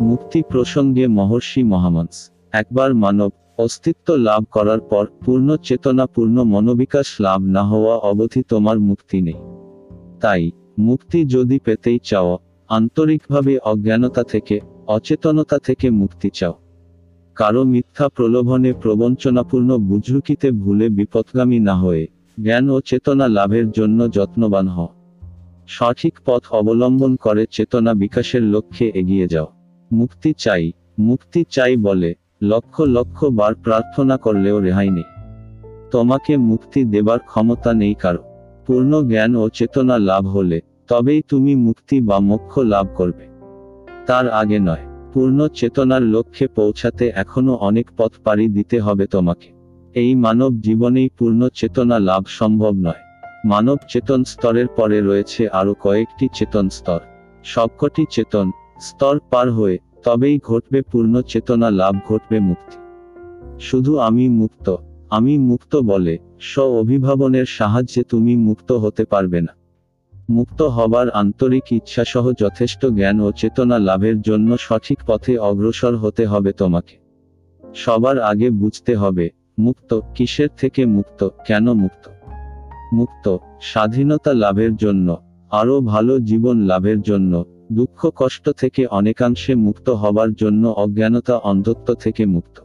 মুক্তি প্রসঙ্গে মহর্ষি মহামন্স, একবার মানব অস্তিত্ব লাভ করার পর পূর্ণ চেতনা, পূর্ণ মনোবিকাশ লাভ না হওয়া অবধি তোমার মুক্তি নেই। তাই, মুক্তি যদি পেতেই চাও, আন্তরিকভাবে অজ্ঞানতা থেকে, অচেতনতা থেকে মুক্তি চাও। কারও মিথ্যা প্রলোভনে প্রবঞ্চনাপূর্ণ বুঝুকিতে ভুলে বিপদগামী না হয়ে, জ্ঞান ও চেতনা লাভের জন্য যত্নবান হও। সঠিক পথ অবলম্বন করে চেতনা বিকাশের লক্ষ্যে এগিয়ে যাও। মুক্তি চাই মুক্তি চাই বলে, লক্ষ লক্ষ বার প্রার্থনা করলেও রেহাই নেই। তোমাকে মুক্তি দেবার ক্ষমতা নেই কারও। পূর্ণ জ্ঞান ও চেতনা লাভ হলে, তবেই তুমি মুক্তি বা মোক্ষ লাভ করবে। তার আগে নয়, পূর্ণ চেতনার লক্ষ্যে পৌঁছাতে এখনও অনেক পথ পাড়ি দিতে হবে তোমাকে। এই মানব জীবনেই পূর্ণ চেতনা লাভ সম্ভব নয়। মানব চেতন স্তরের পরে রয়েছে আরও কয়েকটি চেতন স্তর। সবকটি চেতন স্তর পার হয়ে তবেই ঘটবে পূর্ণ চেতনা, লাভ ঘটবে মুক্তি। শুধু আমি মুক্ত আমি মুক্ত বলে স্ব অভিভাবনের সাহায্যে তুমি মুক্ত হতে পারবে না। মুক্ত হবার আন্তরিক ইচ্ছাসহ যথেষ্ট জ্ঞান ও চেতনা লাভের জন্য সঠিক পথে অগ্রসর হতে হবে তোমাকে। সবার আগে বুঝতে হবে, মুক্ত কিসের থেকে মুক্ত, কেন মুক্ত? মুক্ত স্বাধীনতা লাভের জন্য, আরও ভালো জীবন লাভের জন্য দুঃখ কষ্ট থেকে অনেকাংশে মুক্ত হবার জন্য অজ্ঞানতা অন্ধত্ব থেকে মুক্ত।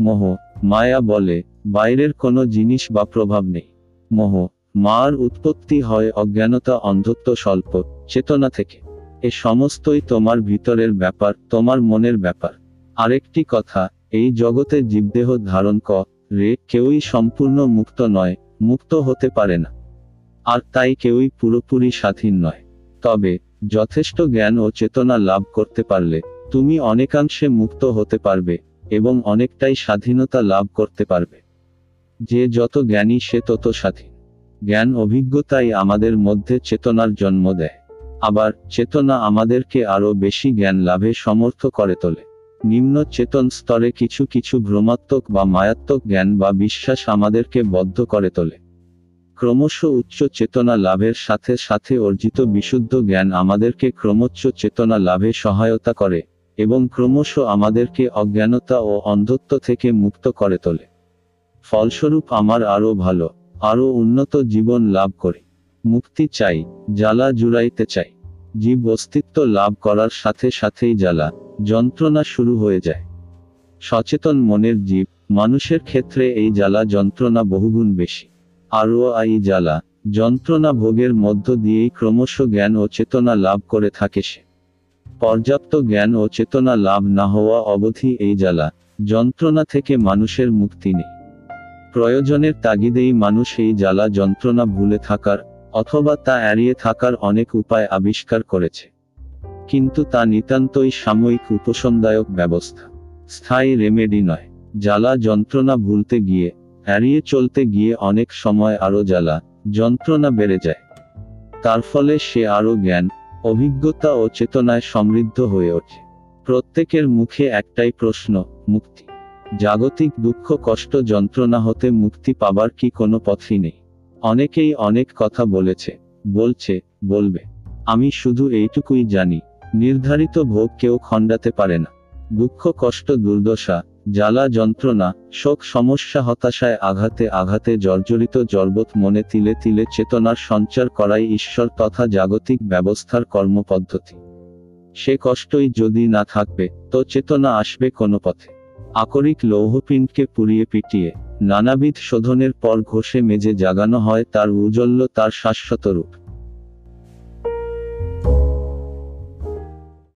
মোহ, মায়া বলে, বাইরের কোনো জিনিস বা প্রভাব নেই। মোহ, মার উৎপত্তি হয় অজ্ঞানতা অন্ধত্ব স্বল্প, চেতনা থেকে। এ সমস্তই তোমার ভিতরের ব্যাপার, তোমার মনের ব্যাপার। আরেকটি কথা, এই জগতে জীবদেহ ধারণ ক, রে, কেউই সম্পূর্ণ মুক্ত নয়, মুক্ত হতে পারে না। আর তাই কেউই পুরোপুরি স্বাধীন নয়। তবে, যথেষ্ট জ্ঞান ও চেতনা লাভ করতে পারলে, তুমি অনেকাংশে মুক্ত হতে পারবে, এবং অনেকটাই স্বাধীনতা লাভ করতে পারবে। যে যত জ্ঞানী সে তত স্বাধীন। জ্ঞান অভিজ্ঞতাই আমাদের মধ্যে চেতনার জন্ম দেয়। আবার, চেতনা আমাদেরকে আরও বেশি জ্ঞান লাভে সমর্থ করে তোলে। নিম্ন চেতন স্তরে কিছু কিছু ভ্রমাত্মক বা মায়াত্মক জ্ঞান বা বিশ্বাস আমাদেরকে বদ্ধ করে তোলে। ক্রমশ উচ্চ চেতনা লাভের সাথে সাথে অর্জিত বিশুদ্ধ জ্ঞান আমাদেরকে ক্রমোচ্চ চেতনা লাভে সহায়তা করে এবং ক্রমশ আমাদেরকে অজ্ঞানতা ও অন্ধত্ব থেকে মুক্ত করে তোলে। ফলস্বরূপ আমার আরও ভালো, আরও উন্নত জীবন লাভ করি। মুক্তি চাই, জ্বালা জুড়াইতে চাই। জীব অস্তিত্ব লাভ করার সাথে সাথেই জ্বালা, যন্ত্রণা শুরু হয়ে যায়। সচেতন মনের জীব, মানুষের ক্ষেত্রে এই জ্বালা যন্ত্রণা বহুগুণ বেশি। আরও এই জ্বালা, যন্ত্রণা ভোগের মধ্য দিয়েই ক্রমশ জ্ঞান ও চেতনা লাভ করে থাকে সে। পর্যাপ্ত জ্ঞান ও চেতনা লাভ না হওয়া অবধি এই জ্বালা, যন্ত্রণা থেকে মানুষের মুক্তি নেই। প্রয়োজনের তাগিদেই মানুষ এই জ্বালা যন্ত্রণা ভুলে থাকার, অথবা তা এড়িয়ে থাকার অনেক উপায় আবিষ্কার করেছে। কিন্তু তা নিতান্তই সাময়িক উপশমদায়ক ব্যবস্থা। স্থায়ী রেমেডি নয়। জ্বালা যন্ত্রণা ভুলতে গিয়ে এড়িয়ে চলতে গিয়ে অনেক সময় আরও জ্বালা, যন্ত্রণা বেড়ে যায়। তার ফলে সে আরও জ্ঞান, অভিজ্ঞতা ও চেতনায় সমৃদ্ধ হয়ে ওঠে। প্রত্যেকের মুখে একটাই প্রশ্ন, মুক্তি। জাগতিক দুঃখ, কষ্ট, যন্ত্রণা হতে মুক্তি পাবার কি কোনো পথই নেই। অনেকেই অনেক কথা বলেছে, বলছে, বলবে। আমি শুধু এইটুকুই জানি, নির্ধারিত ভোগ কেউ খণ্ডাতে পারে না। দুঃখ, কষ্ট, দুর্দশা জ্বালা যন্ত্রণা, শোক সমস্যা হতাশায় আঘাতে আঘাতে জর্জরিত জর্বত মনে তিলে তিলে চেতনার সঞ্চার করাই ঈশ্বর তথা জাগতিক ব্যবস্থার কর্মপদ্ধতি। সে কষ্টই যদি না থাকবে, তো চেতনা আসবে কোনো পথে। আকরিক লৌহপিণ্ডকে পুড়িয়ে পিটিয়ে, নানাবিধ শোধনের পর ঘষে মেজে জাগানো হয় তার উজ্জ্বল্য তার শাশ্বত রূপ।